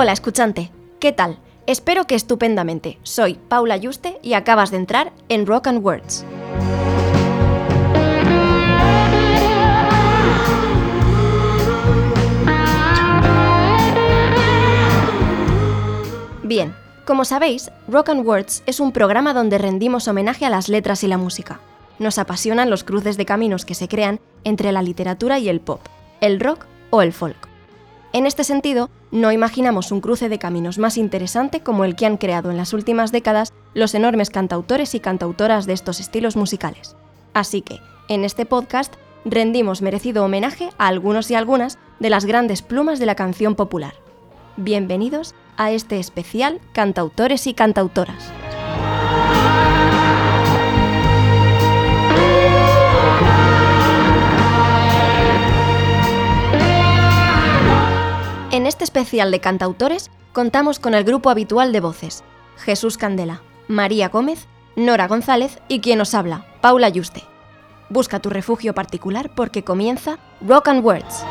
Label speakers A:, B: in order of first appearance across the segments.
A: Hola, escuchante. ¿Qué tal? Espero que estupendamente. Soy Paula Yuste y acabas de entrar en Rock and Words. Bien, como sabéis, Rock and Words es un programa donde rendimos homenaje a las letras y la música. Nos apasionan los cruces de caminos que se crean entre la literatura y el pop, el rock o el folk. En este sentido, no imaginamos un cruce de caminos más interesante como el que han creado en las últimas décadas los enormes cantautores y cantautoras de estos estilos musicales. Así que, en este podcast, rendimos merecido homenaje a algunos y algunas de las grandes plumas de la canción popular. Bienvenidos a este especial Cantautores y Cantautoras. En este especial de cantautores contamos con el grupo habitual de voces, Jesús Candela, María Gómez, Nora González y quien os habla, Paula Yuste. Busca tu refugio particular porque comienza Rock and Words.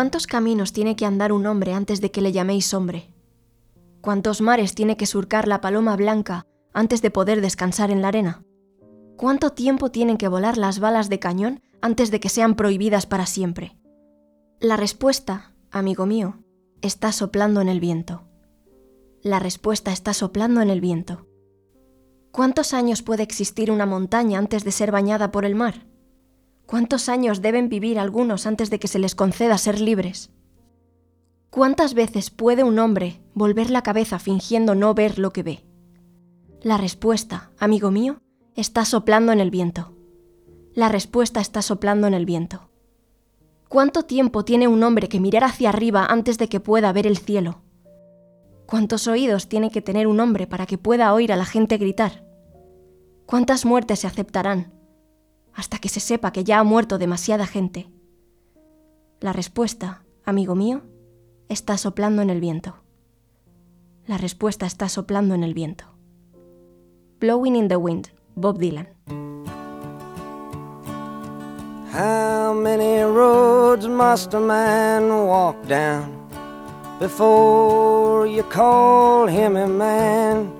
A: ¿Cuántos caminos tiene que andar un hombre antes de que le llaméis hombre? ¿Cuántos mares tiene que surcar la paloma blanca antes de poder descansar en la arena? ¿Cuánto tiempo tienen que volar las balas de cañón antes de que sean prohibidas para siempre? La respuesta, amigo mío, está soplando en el viento. La respuesta está soplando en el viento. ¿Cuántos años puede existir una montaña antes de ser bañada por el mar? ¿Cuántos años deben vivir algunos antes de que se les conceda ser libres? ¿Cuántas veces puede un hombre volver la cabeza fingiendo no ver lo que ve? La respuesta, amigo mío, está soplando en el viento. La respuesta está soplando en el viento. ¿Cuánto tiempo tiene un hombre que mirar hacia arriba antes de que pueda ver el cielo? ¿Cuántos oídos tiene que tener un hombre para que pueda oír a la gente gritar? ¿Cuántas muertes se aceptarán? Hasta que se sepa que ya ha muerto demasiada gente? La respuesta, amigo mío, está soplando en el viento. La respuesta está soplando en el viento. Blowing in the Wind, Bob Dylan.
B: How many roads must a man walk down before you call him a man?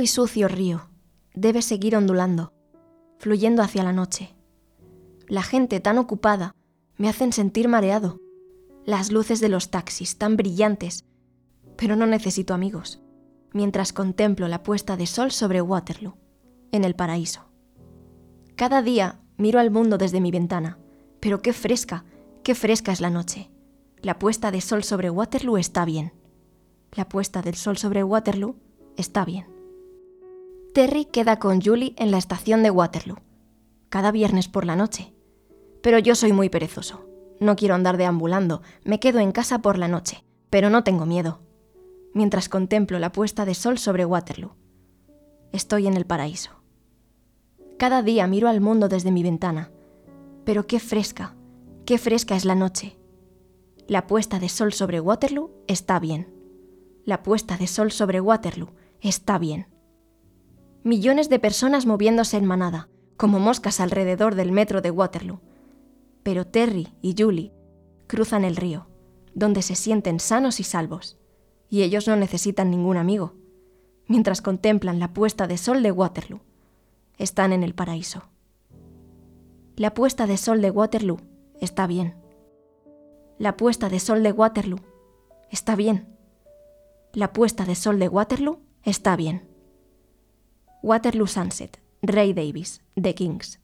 A: Y sucio río, debe seguir ondulando, fluyendo hacia la noche. La gente tan ocupada me hacen sentir mareado. Las luces de los taxis tan brillantes, pero no necesito amigos, mientras contemplo la puesta de sol sobre Waterloo, en el paraíso. Cada día miro al mundo desde mi ventana, pero qué fresca, qué fresca es la noche. La puesta de sol sobre Waterloo está bien. La puesta del sol sobre Waterloo está bien. Terry queda con Julie en la estación de Waterloo, cada viernes por la noche. Pero yo soy muy perezoso. No quiero andar deambulando, me quedo en casa por la noche, pero no tengo miedo. Mientras contemplo la puesta de sol sobre Waterloo. Estoy en el paraíso. Cada día miro al mundo desde mi ventana, pero qué fresca, qué fresca es la noche. La puesta de sol sobre Waterloo está bien. La puesta de sol sobre Waterloo está bien millones de personas moviéndose en manada, como moscas alrededor del metro de Waterloo. Pero Terry y Julie cruzan el río, donde se sienten sanos y salvos, y ellos no necesitan ningún amigo, mientras contemplan la puesta de sol de Waterloo. Están en el paraíso. La puesta de sol de Waterloo está bien. La puesta de sol de Waterloo está bien. La puesta de sol de Waterloo está bien. Waterloo Sunset, Ray Davis, The Kings.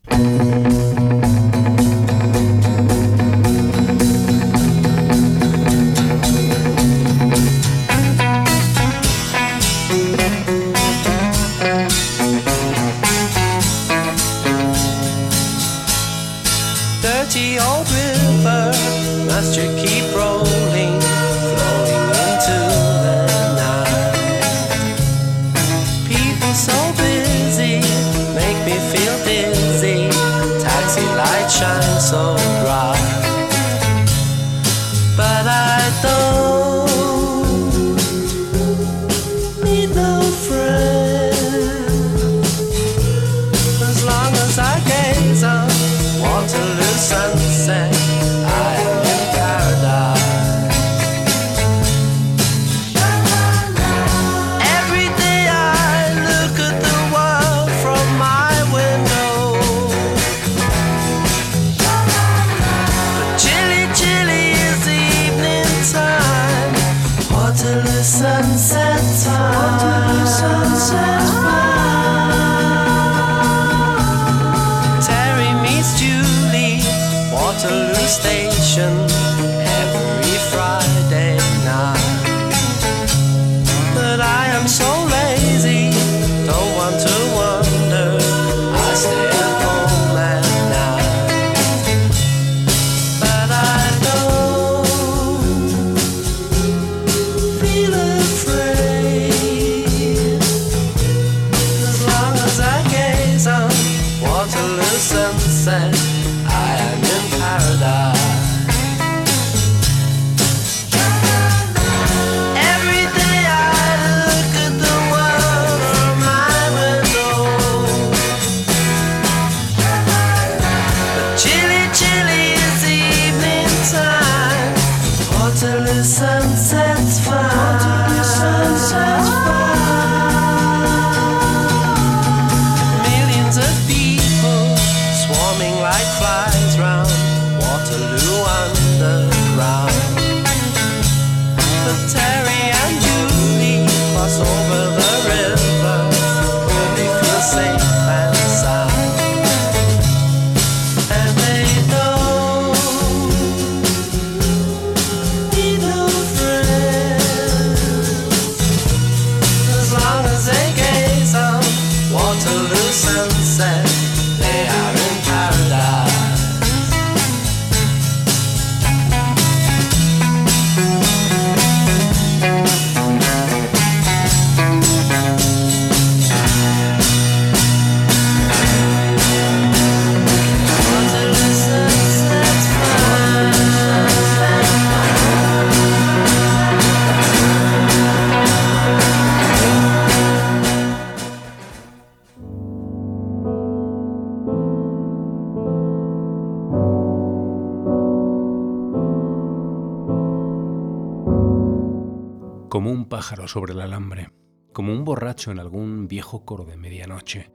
C: Pájaro sobre el alambre, como un borracho en algún viejo coro de medianoche.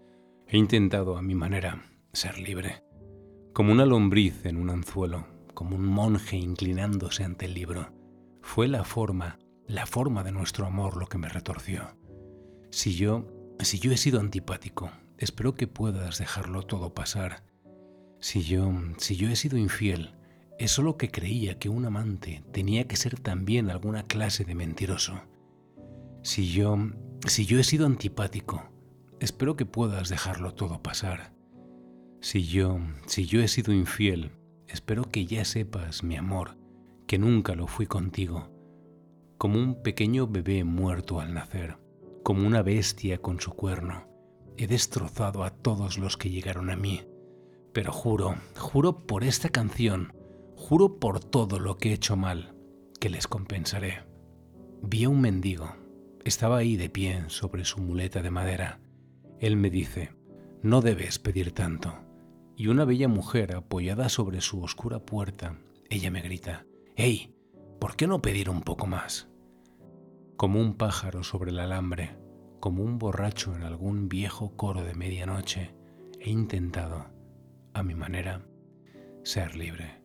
C: He intentado a mi manera ser libre, como una lombriz en un anzuelo, como un monje inclinándose ante el libro. Fue la forma, la forma de nuestro amor lo que me retorció. Si yo, si yo he sido antipático, espero que puedas dejarlo todo pasar. Si yo, si yo he sido infiel, es solo que creía que un amante tenía que ser también alguna clase de mentiroso. Si yo, si yo he sido antipático, espero que puedas dejarlo todo pasar. Si yo, si yo he sido infiel, espero que ya sepas, mi amor, que nunca lo fui contigo, como un pequeño bebé muerto al nacer, como una bestia con su cuerno. He destrozado a todos los que llegaron a mí, pero juro, juro por esta canción, Juro por todo lo que he hecho mal, que les compensaré. Vi a un mendigo. Estaba ahí de pie sobre su muleta de madera. Él me dice, no debes pedir tanto. Y una bella mujer apoyada sobre su oscura puerta, ella me grita, ¡Hey! ¿Por qué no pedir un poco más? Como un pájaro sobre el alambre, como un borracho en algún viejo coro de medianoche, he intentado, a mi manera, ser libre.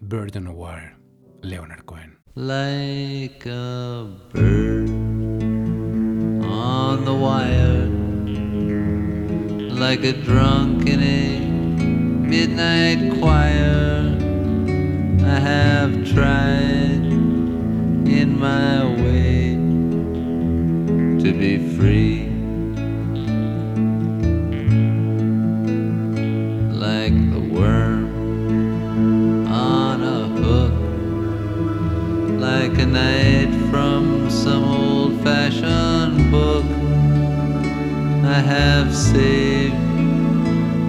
C: Bird on a Wire, Leonard Cohen.
D: Like a bird on the wire, like a drunk in a midnight choir. I have tried in my way to be free. Night from some old fashioned book. I have saved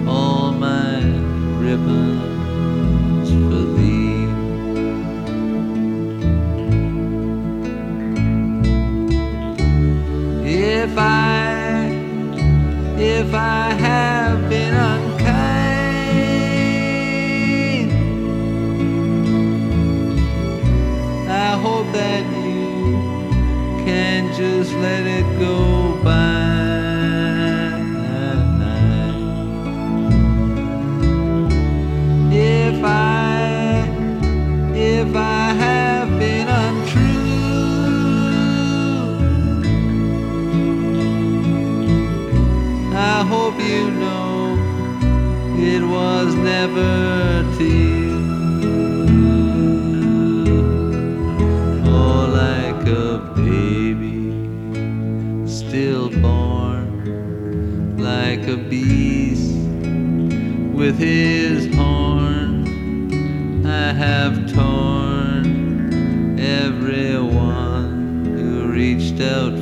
D: all my ribbons for thee. If I, if I have been just let it go by. If I, if I have been untrue, I hope you know it was never to you. A beast with his horn. I have torn everyone who reached out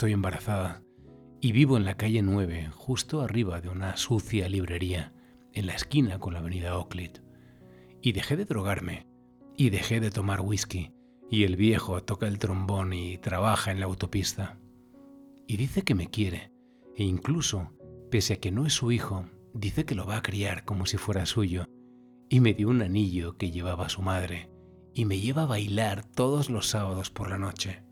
C: estoy embarazada y vivo en la calle 9, justo arriba de una sucia librería, en la esquina con la avenida Oakland. Y dejé de drogarme, y dejé de tomar whisky, y el viejo toca el trombón y trabaja en la autopista. Y dice que me quiere, e incluso, pese a que no es su hijo, dice que lo va a criar como si fuera suyo, y me dio un anillo que llevaba su madre, y me lleva a bailar todos los sábados por la noche.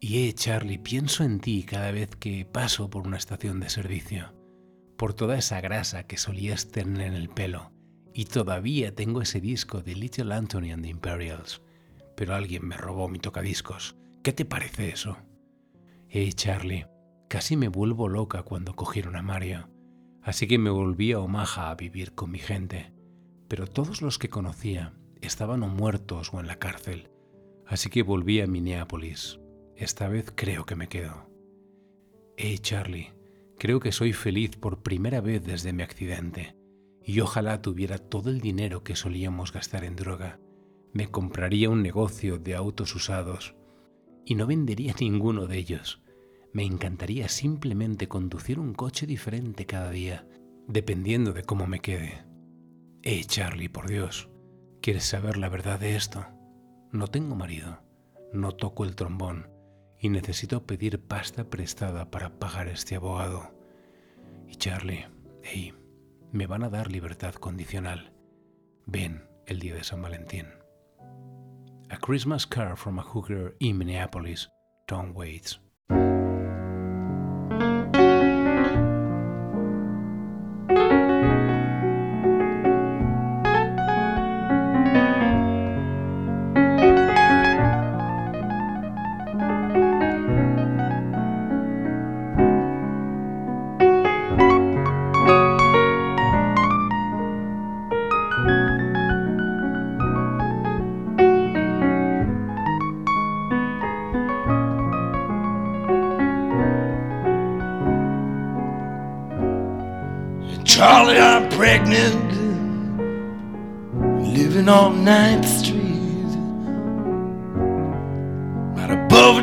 C: Y eh, Charlie, pienso en ti cada vez que paso por una estación de servicio, por toda esa grasa que solías tener en el pelo, y todavía tengo ese disco de Little Anthony and the Imperials, pero alguien me robó mi tocadiscos. ¿Qué te parece eso? Eh, Charlie, casi me vuelvo loca cuando cogieron a Mario, así que me volví a Omaha a vivir con mi gente, pero todos los que conocía estaban o muertos o en la cárcel, así que volví a Minneapolis. Esta vez creo que me quedo. Hey Charlie, creo que soy feliz por primera vez desde mi accidente y ojalá tuviera todo el dinero que solíamos gastar en droga. Me compraría un negocio de autos usados y no vendería ninguno de ellos. Me encantaría simplemente conducir un coche diferente cada día, dependiendo de cómo me quede. Hey Charlie, por Dios, ¿quieres saber la verdad de esto? No tengo marido, no toco el trombón y necesito pedir pasta prestada para pagar este abogado. Y Charlie, hey, me van a dar libertad condicional. Ven el día de San Valentín. A Christmas Card from a Hooker in Minneapolis, Tom Waits.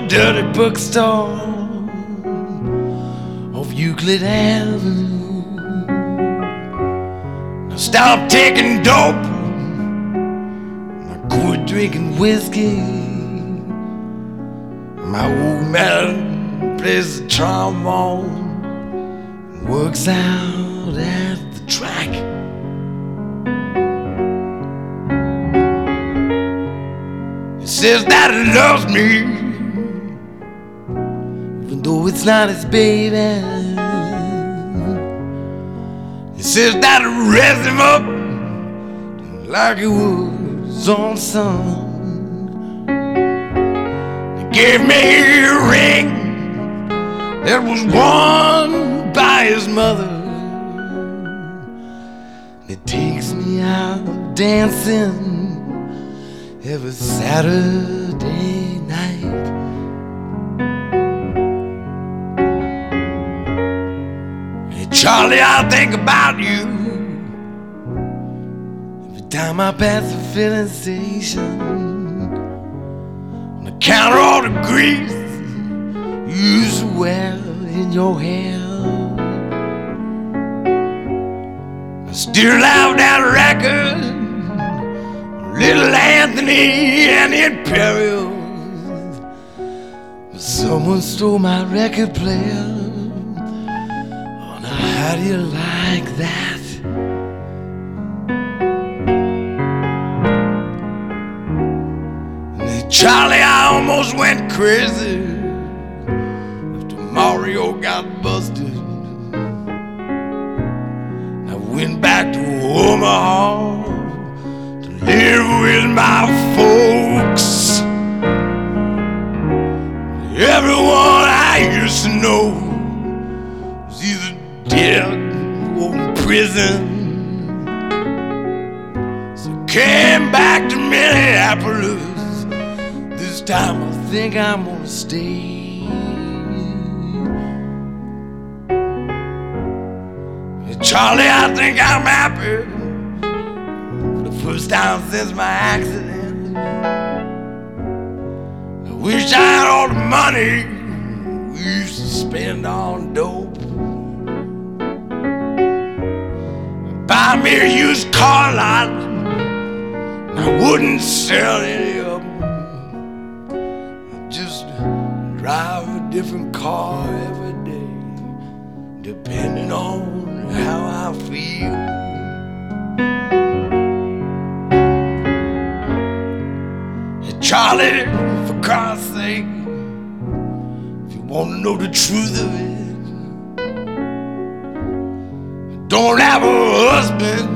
E: Dirty bookstore off Euclid Avenue. Now stop taking dope, I quit drinking whiskey. My old man plays the trombone works out at the track. Says that he loves me, it's not his baby. He says that he raised him up like he was on son. He gave me a ring that was worn by his mother. It takes me out dancing every Saturday night. Charlie, I think about you every time I pass the filling station. On the counter, all the grease you to in your hair. I still have that record Little Anthony and the Imperials. Someone stole my record player. How do you like that? Charlie, I almost went crazy after Mario got busted. I went back to Omaha to live with my folks. Everyone I used to know prison. So came back to Minneapolis. This time I think I'm gonna stay. Charlie, I think I'm happy for the first time since my accident. I wish I had all the money we used to spend on dope. Buy me a used car lot, I wouldn't sell any of them. I'd just drive a different car every day, depending on how I feel. Hey, Charlie, for God's sake, if you want to know the truth of it, don't a husband.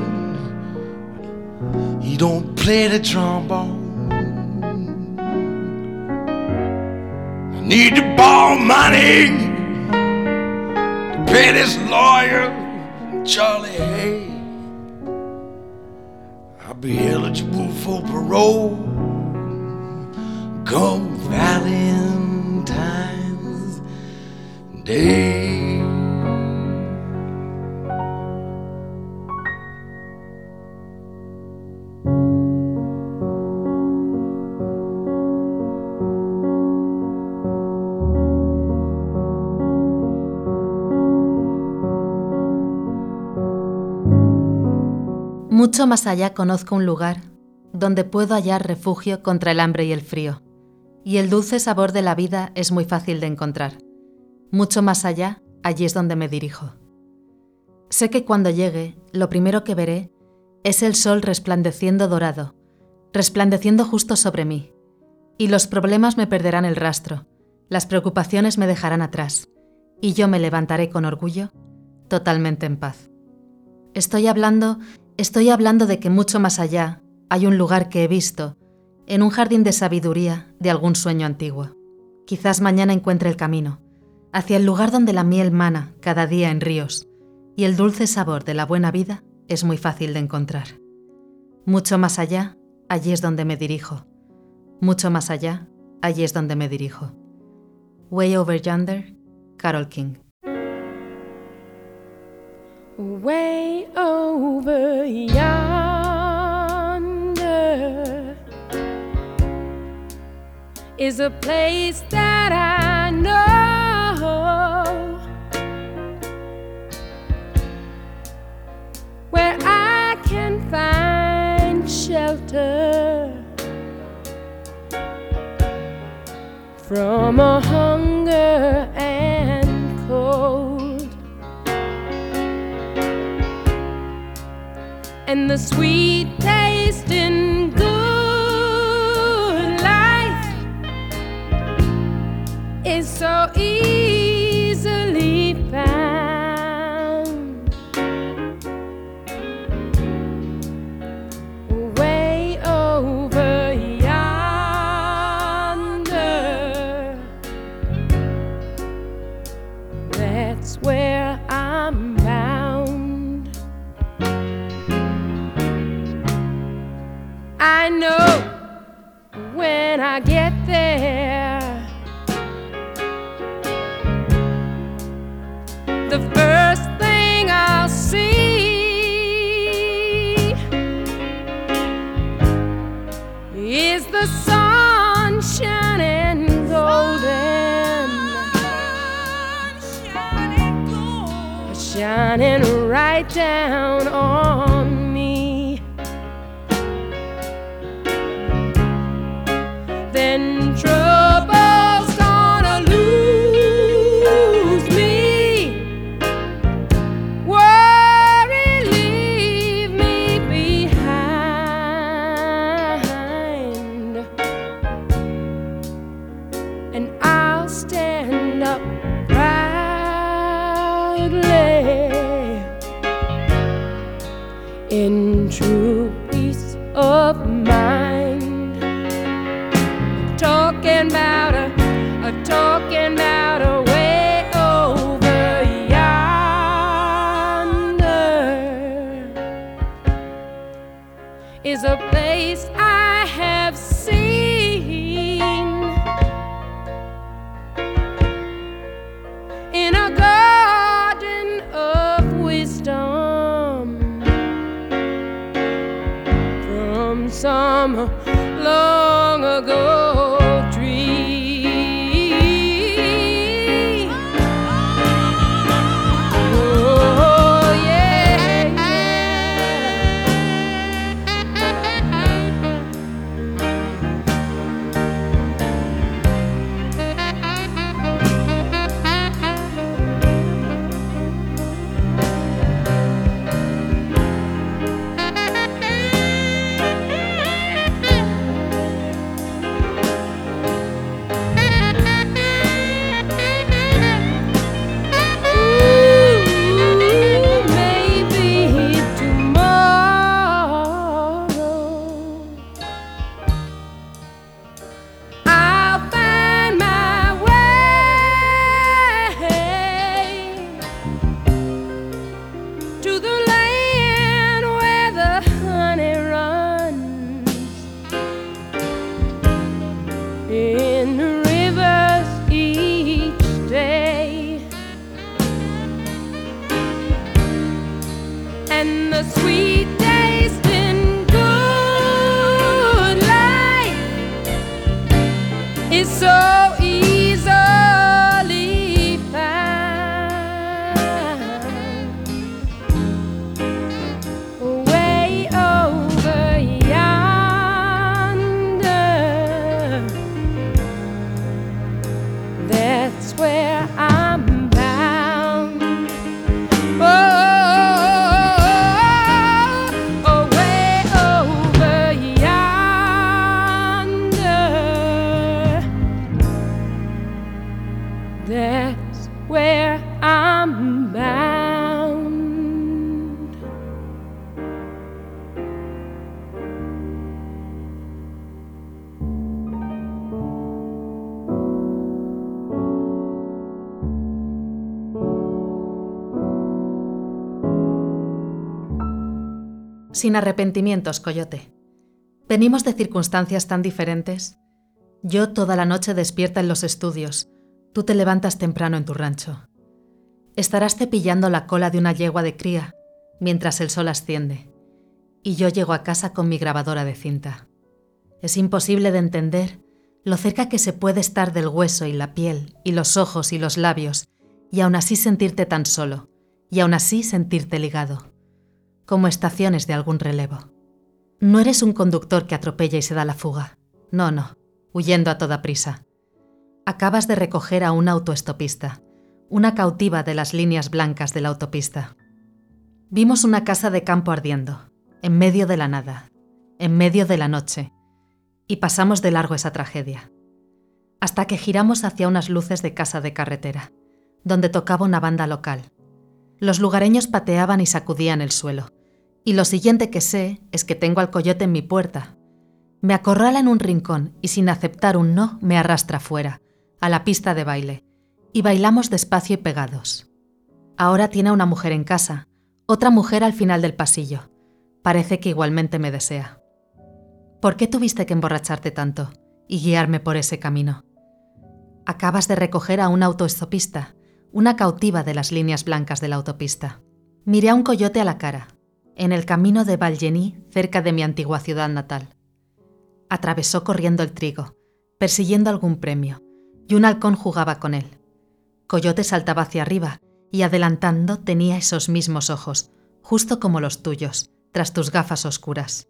E: He don't play the trombone. I need to borrow money to pay this lawyer. Charlie, Hay. I'll be eligible for parole come Valentine's Day.
F: Mucho más allá conozco un lugar donde puedo hallar refugio contra el hambre y el frío, y el dulce sabor de la vida es muy fácil de encontrar. Mucho más allá, allí es donde me dirijo. Sé que cuando llegue, lo primero que veré es el sol resplandeciendo dorado, resplandeciendo justo sobre mí, y los problemas me perderán el rastro, las preocupaciones me dejarán atrás, y yo me levantaré con orgullo, totalmente en paz. Estoy hablando, estoy hablando de que mucho más allá hay un lugar que he visto, en un jardín de sabiduría de algún sueño antiguo. Quizás mañana encuentre el camino, hacia el lugar donde la miel mana cada día en ríos, y el dulce sabor de la buena vida es muy fácil de encontrar. Mucho más allá, allí es donde me dirijo. Mucho más allá, allí es donde me dirijo. Way Over Yonder, Carol King.
G: Way over yonder is a place that I know where I can find shelter from a hunger and the sweet taste in good life is so easily right down on
F: Sin arrepentimientos, Coyote. Venimos de circunstancias tan diferentes. Yo toda la noche despierta en los estudios, tú te levantas temprano en tu rancho. Estarás cepillando la cola de una yegua de cría mientras el sol asciende, y yo llego a casa con mi grabadora de cinta. Es imposible de entender lo cerca que se puede estar del hueso y la piel, y los ojos y los labios, y aún así sentirte tan solo, y aún así sentirte ligado, como estaciones de algún relevo. No eres un conductor que atropella y se da la fuga. No, no, huyendo a toda prisa. Acabas de recoger a un autoestopista, una cautiva de las líneas blancas de la autopista. Vimos una casa de campo ardiendo, en medio de la nada, en medio de la noche, y pasamos de largo esa tragedia. Hasta que giramos hacia unas luces de casa de carretera, donde tocaba una banda local. Los lugareños pateaban y sacudían el suelo. Y lo siguiente que sé es que tengo al coyote en mi puerta. Me acorrala en un rincón y sin aceptar un no me arrastra fuera, a la pista de baile, y bailamos despacio y pegados. Ahora tiene una mujer en casa, otra mujer al final del pasillo. Parece que igualmente me desea. ¿Por qué tuviste que emborracharte tanto y guiarme por ese camino? Acabas de recoger a un autoestopista, una cautiva de las líneas blancas de la autopista. Miré a un coyote a la cara, en el camino de Valgení, cerca de mi antigua ciudad natal. Atravesó corriendo el trigo, persiguiendo algún premio, y un halcón jugaba con él. Coyote saltaba hacia arriba y adelantando tenía esos mismos ojos, justo como los tuyos, tras tus gafas oscuras,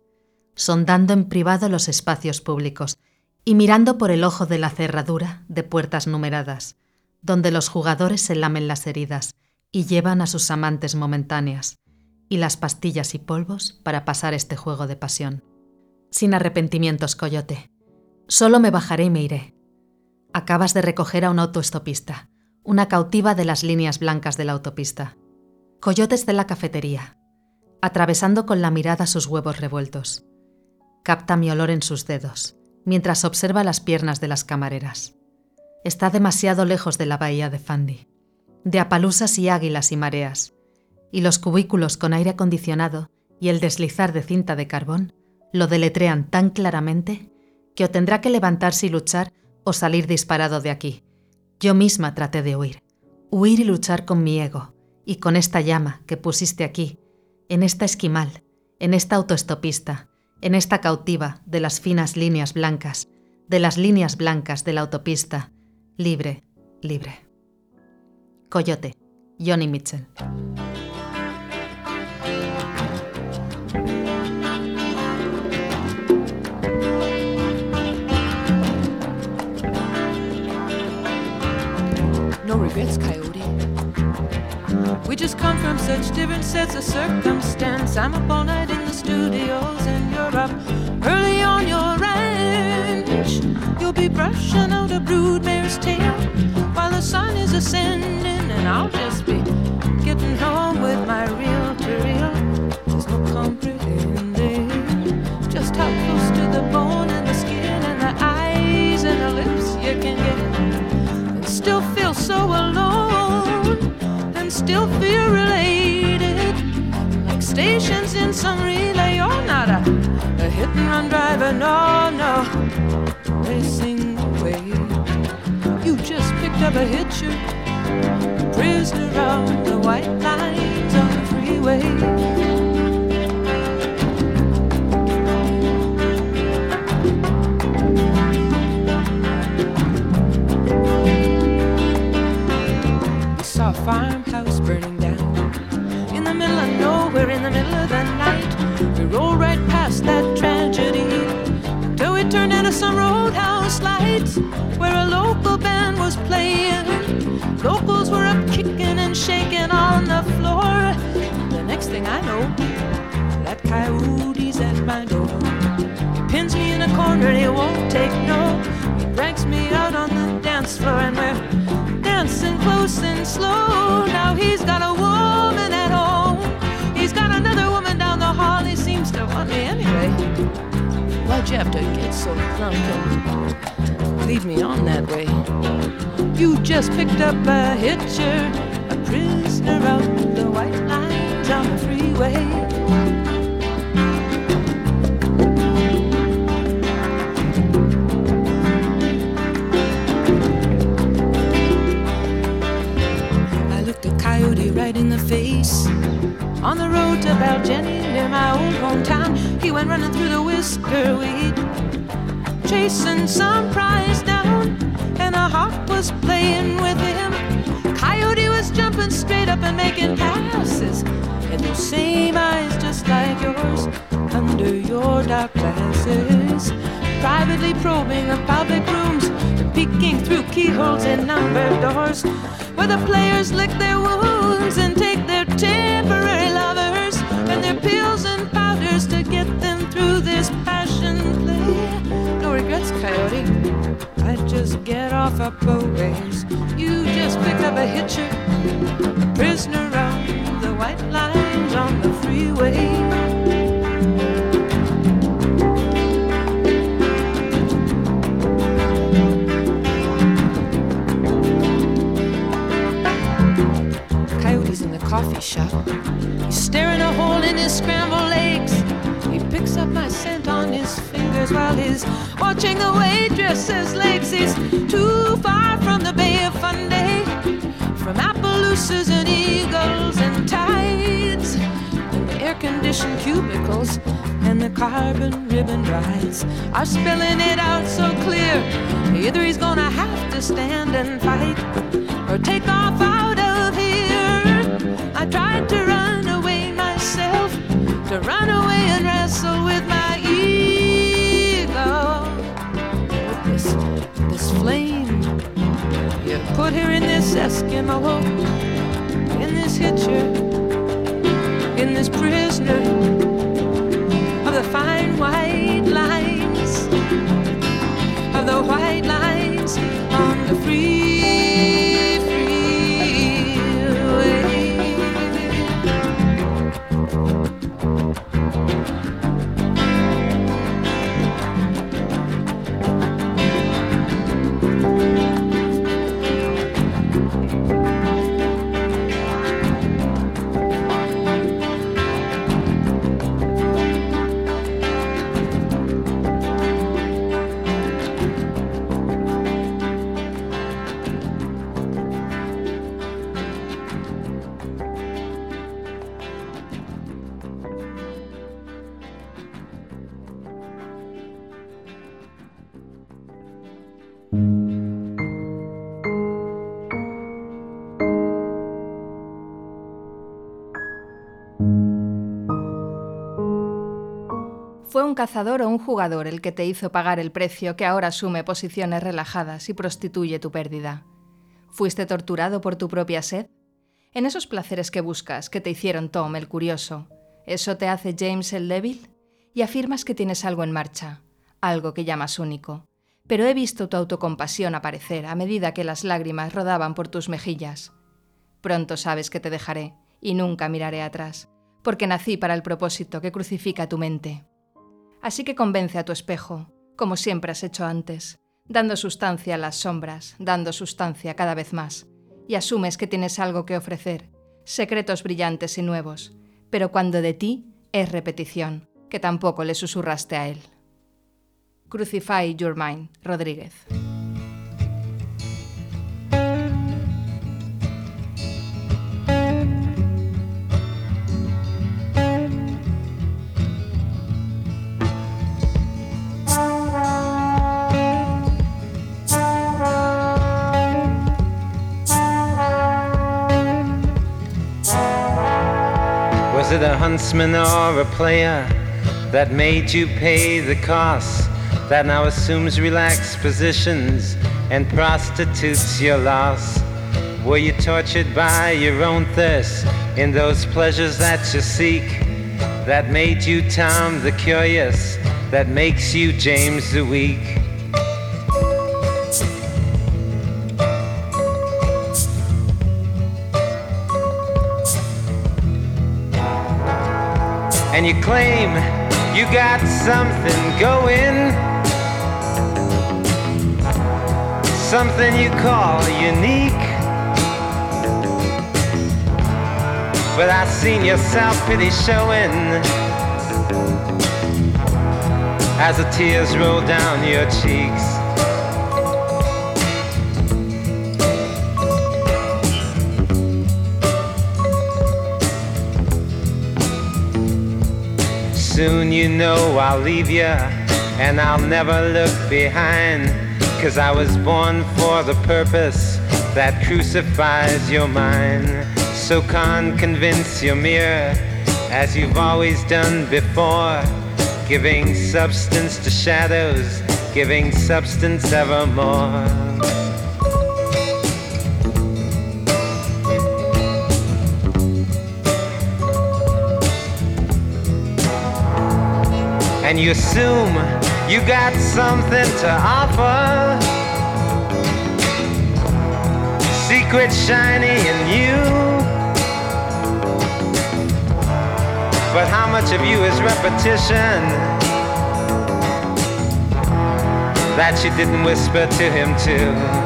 F: sondando en privado los espacios públicos y mirando por el ojo de la cerradura de puertas numeradas, donde los jugadores se lamen las heridas y llevan a sus amantes momentáneas, y las pastillas y polvos para pasar este juego de pasión. Sin arrepentimientos, coyote. Solo me bajaré y me iré. Acabas de recoger a un autoestopista, una cautiva de las líneas blancas de la autopista. Coyotes de la cafetería, atravesando con la mirada sus huevos revueltos. Capta mi olor en sus dedos, mientras observa las piernas de las camareras. Está demasiado lejos de la bahía de Fundy, de apalusas y águilas y mareas, y los cubículos con aire acondicionado y el deslizar de cinta de carbón lo deletrean tan claramente que o tendrá que levantarse y luchar o salir disparado de aquí. Yo misma traté de huir, huir y luchar con mi ego y con esta llama que pusiste aquí, en esta esquimal, en esta autoestopista, en esta cautiva de las finas líneas blancas, de las líneas blancas de la autopista, libre, libre. Coyote, Johnny Mitchell.
H: No regrets, Coyote. We just come from such different sets of circumstance. I'm up all night in the studios, and you're up early on your ranch. You'll be brushing out a broodmare's tail while the sun is ascending, and I'll just be getting home with my real to real. There's no comprehending just how close to the bone and the skin and the eyes and the lips you can get so alone and still feel related. Like stations in some relay you're not a, a hit and run driver no no. Racing away. You just picked up a hitcher prisoner on the white lines on the freeway farmhouse burning down in the middle of nowhere, in the middle of the night. We rolled right past that tragedy till we turned into some roadhouse lights where a local band was playing. Locals were up kicking and shaking on the floor. The next thing I know, that coyote's at my door. He pins me in a corner he won't take no. He drags me out on the dance floor and we're dancing close and slow. Now he's got a woman at home. He's got another woman down the hall. He seems to want me anyway. Why'd you have to get so drunk and lead me on that way? You just picked up a hitcher, a prisoner out the white lines on the freeway. On the road to Baljenny near my old hometown, he went running through the whisker weed, chasing some prize down, and a hawk was playing with him. Coyote was jumping straight up and making passes, and those same eyes just like yours under your dark glasses, privately probing the public rooms and peeking through keyholes in numbered doors, where the players lick their wounds and take their and their pills and powders to get them through this passion play. No regrets, Coyote. I just get off up a ways. You just picked up a hitcher, a prisoner on the white lines on the freeway. Coyote's in the coffee shop. He's staring a hole in his scrambled eggs. He picks up my scent on his fingers while he's watching the waitress's legs. He's too far from the Bay of Fundy, from Appaloosas and eagles and tides, and the air-conditioned cubicles and the carbon ribbon rides are spelling it out so clear. Either he's gonna have to stand and fight or take off out of here. I tried to Eskimo, in this hitcher, in this prisoner of the fine white lines, of the white lines
I: un cazador o un jugador el que te hizo pagar el precio que ahora asume posiciones relajadas y prostituye tu pérdida. ¿Fuiste torturado por tu propia sed? En esos placeres que buscas, que te hicieron Tom el curioso, ¿eso te hace James el débil? Y afirmas que tienes algo en marcha, algo que llamas único. Pero he visto tu autocompasión aparecer a medida que las lágrimas rodaban por tus mejillas. Pronto sabes que te dejaré y nunca miraré atrás, porque nací para el propósito que crucifica tu mente. Así que convence a tu espejo, como siempre has hecho antes, dando sustancia a las sombras, dando sustancia cada vez más, y asumes que tienes algo que ofrecer, secretos brillantes y nuevos, pero cuando de ti es repetición, que tampoco le susurraste a él. Crucify Your Mind, Rodríguez.
J: Was it a huntsman or a player that made you pay the cost? That now assumes relaxed positions and prostitutes your loss? Were you tortured by your own thirst in those pleasures that you seek? That made you Tom the Curious, that makes you James the Weak? And you claim you got something going, something you call unique. But I've seen your self pity showing as the tears roll down your cheeks. Soon you know I'll leave you and I'll never look behind. Cause I was born for the purpose that crucifies your mind. So can't convince your mirror as you've always done before. Giving substance to shadows, giving substance evermore. You assume you got something to offer. Secret shiny in you. But how much of you is repetition that you didn't whisper to him too?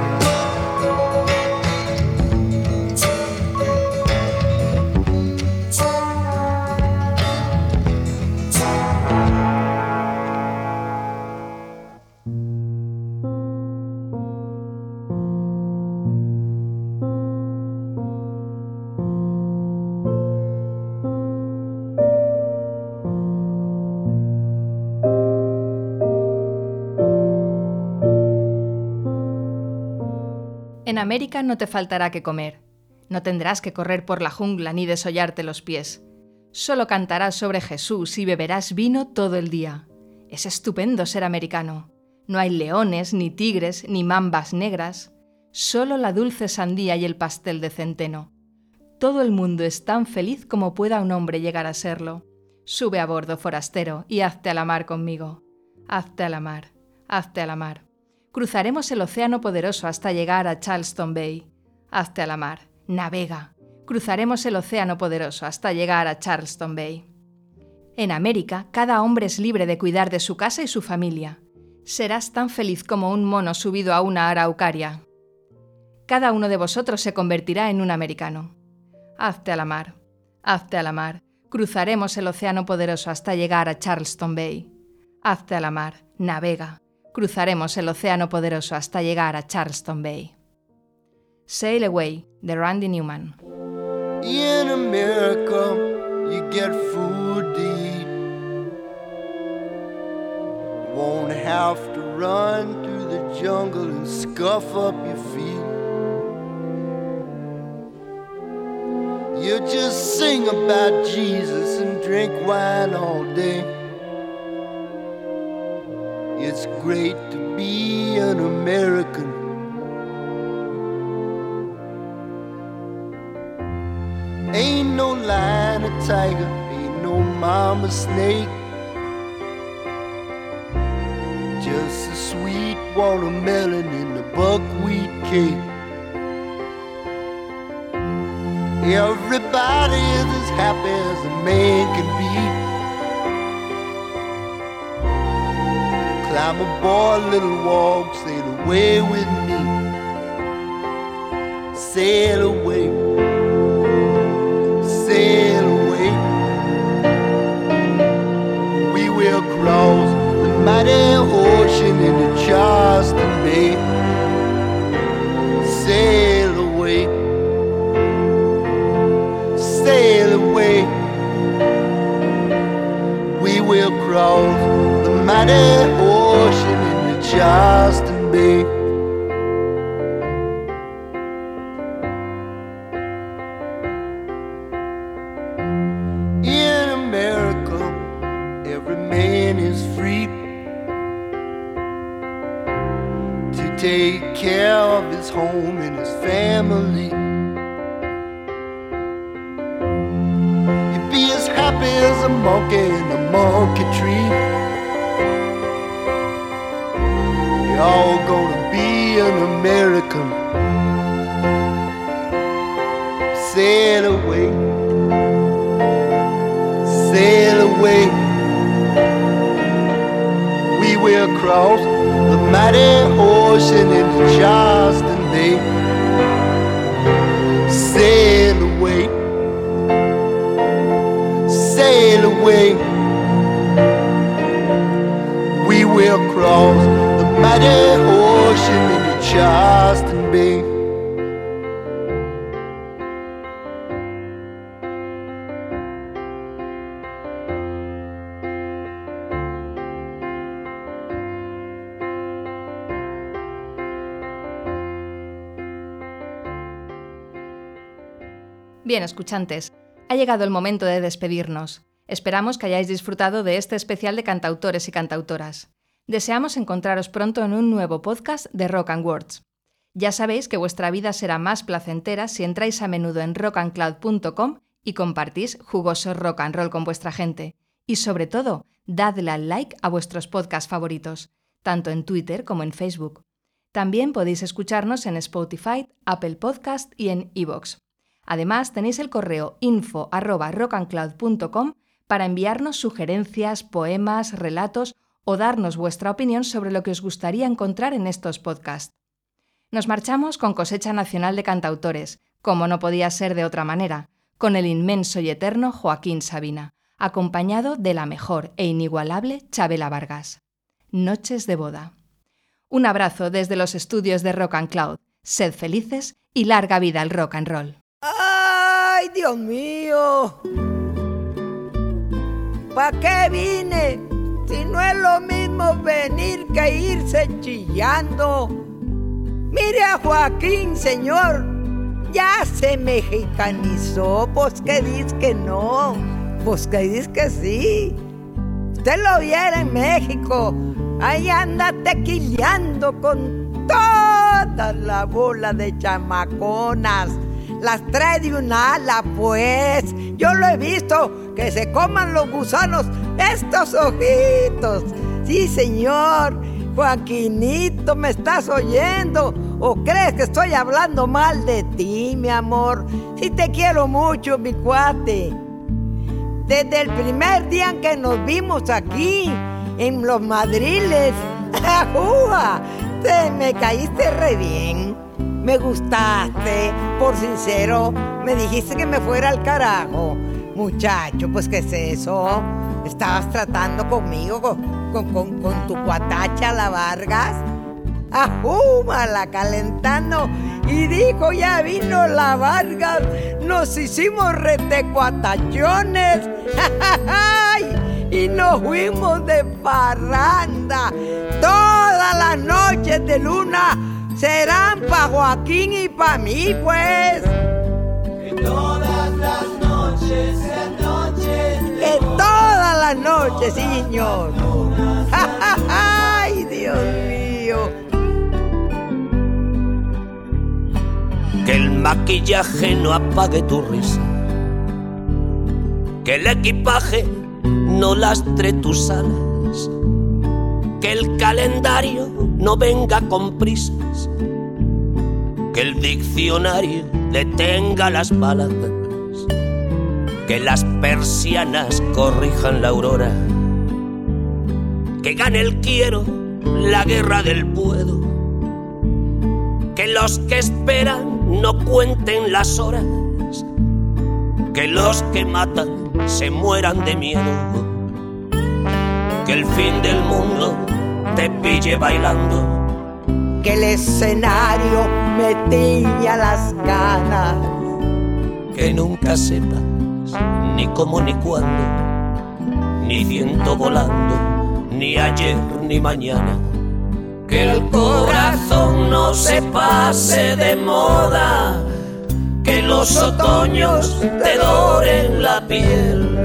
I: América no te faltará que comer. No tendrás que correr por la jungla ni desollarte los pies. Solo cantarás sobre Jesús y beberás vino todo el día. Es estupendo ser americano. No hay leones, ni tigres, ni mambas negras. solo la dulce sandía y el pastel de centeno. Todo el mundo es tan feliz como pueda un hombre llegar a serlo. Sube a bordo, forastero, y hazte a la mar conmigo. Hazte a la mar, hazte a la mar. Cruzaremos el océano poderoso hasta llegar a Charleston Bay. Hazte a la mar, navega. Cruzaremos el océano poderoso hasta llegar a Charleston Bay. En América, cada hombre es libre de cuidar de su casa y su familia. Serás tan feliz como un mono subido a una araucaria. Cada uno de vosotros se convertirá en un americano. Hazte a la mar, hazte a la mar. Cruzaremos el océano poderoso hasta llegar a Charleston Bay. Hazte a la mar, navega. Cruzaremos el océano poderoso hasta llegar a Charleston Bay. Sail Away, de Randy Newman.
K: In America, you get food to eat. Won't have to run through the jungle and scuff up your feet. You just sing about Jesus and drink wine all day. It's great to be an American. Ain't no lion or tiger, ain't no mama snake. Just a sweet watermelon in the buckwheat cake. Everybody is as happy as a man can be. Climb aboard, little walk, sail away with me. Sail away, sail away. We will cross the mighty ocean into Charleston Bay. Sail away, sail away. We will cross the mighty Charleston In America, every man is free to take care of his home will cross the mighty ocean into Charleston Bay. Sail away, sail away. We will cross the mighty ocean into Charleston Bay.
I: Bien, escuchantes, ha llegado el momento de despedirnos. Esperamos que hayáis disfrutado de este especial de cantautores y cantautoras. Deseamos encontraros pronto en un nuevo podcast de Rock and Words. Ya sabéis que vuestra vida será más placentera si entráis a menudo en rockandcloud.com y compartís jugoso rock and roll con vuestra gente. Y sobre todo, dadle al like a vuestros podcasts favoritos, tanto en Twitter como en Facebook. También podéis escucharnos en Spotify, Apple Podcast y en iVoox. Además, tenéis el correo info para enviarnos sugerencias, poemas, relatos o darnos vuestra opinión sobre lo que os gustaría encontrar en estos podcasts. Nos marchamos con cosecha nacional de cantautores, como no podía ser de otra manera, con el inmenso y eterno Joaquín Sabina, acompañado de la mejor e inigualable Chabela Vargas. Noches de boda. Un abrazo desde los estudios de Rock and Cloud. Sed felices y larga vida al rock and roll.
L: ¡Ay, Dios mío! ¿Para qué vine? Si no es lo mismo venir que irse chillando. Mire a Joaquín, señor. Ya se mexicanizó. Pues que dice que no. Pues que dice que sí. Usted lo viera en México. Ahí anda tequilleando con toda la bola de chamaconas. Las trae de un ala, pues. Yo lo he visto, que se coman los gusanos estos ojitos. Sí, señor. Joaquinito, ¿me estás oyendo? ¿O crees que estoy hablando mal de ti, mi amor? Sí te quiero mucho, mi cuate. Desde el primer día en que nos vimos aquí, en los madriles, ¡Ajúa! Te me caíste re bien. Me gustaste, por sincero, me dijiste que me fuera al carajo. Muchacho, pues ¿qué es eso? ¿Estabas tratando conmigo, con, con, con, tu cuatacha, la Vargas? la calentando y dijo ya vino la Vargas, nos hicimos retecuatachones y nos fuimos de parranda. Todas las noches de luna serán pa' Joaquín y pa' mí, pues.
M: Que todas las noches sean noches
L: Que todas las noches, señor. ¡Ay, Dios mío!
N: Que el maquillaje no apague tu risa. Que el equipaje no lastre tus alas. Que el calendario no venga con prisas. Que el diccionario detenga las palabras. Que las persianas corrijan la aurora. Que gane el quiero la guerra del puedo. Que los que esperan no cuenten las horas. Que los que matan se mueran de miedo. Que el fin del mundo te pille bailando.
L: Que el escenario me tiña las ganas.
N: Que nunca sepas ni cómo ni cuándo, ni viento volando, ni ayer ni mañana. Que el corazón no se pase de moda, que los otoños te doren la piel,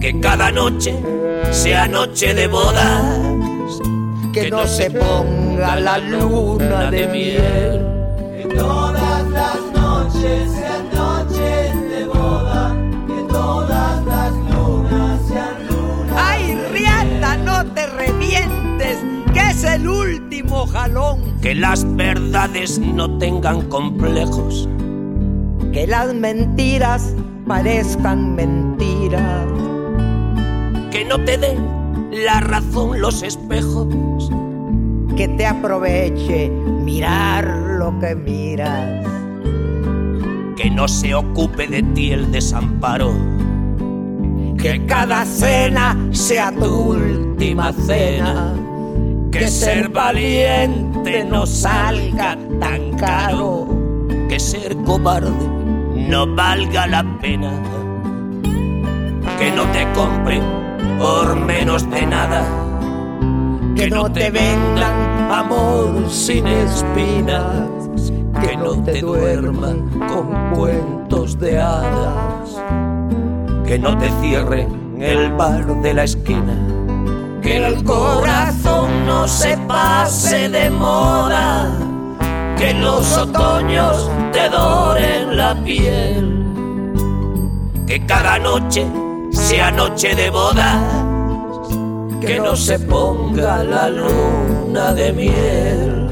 N: que cada noche sea noche de bodas,
L: Que no se ponga la luna de miel.
M: Que todas las noches sean noches de boda. Que todas las lunas sean lunas.
L: ¡Ay, Riata, no te revientes! Que es el último jalón.
N: que las verdades no tengan complejos,
L: Que las mentiras parezcan mentiras.
N: que no te den la razón los espejos,
L: Que te aproveche mirar lo que miras.
N: que no se ocupe de ti el desamparo,
L: Que cada cena sea tu última cena.
N: que ser valiente no salga tan caro, que ser cobarde no valga la pena, que no te compre por menos de nada,
L: Que no te vendan
N: amor sin espinas, que no te duerman con cuentos de hadas, que no te cierren el bar de la esquina, que el corazón no se pase de moda, que los otoños te doren la piel, que cada noche sea noche de bodas, que no se ponga la luna de miel.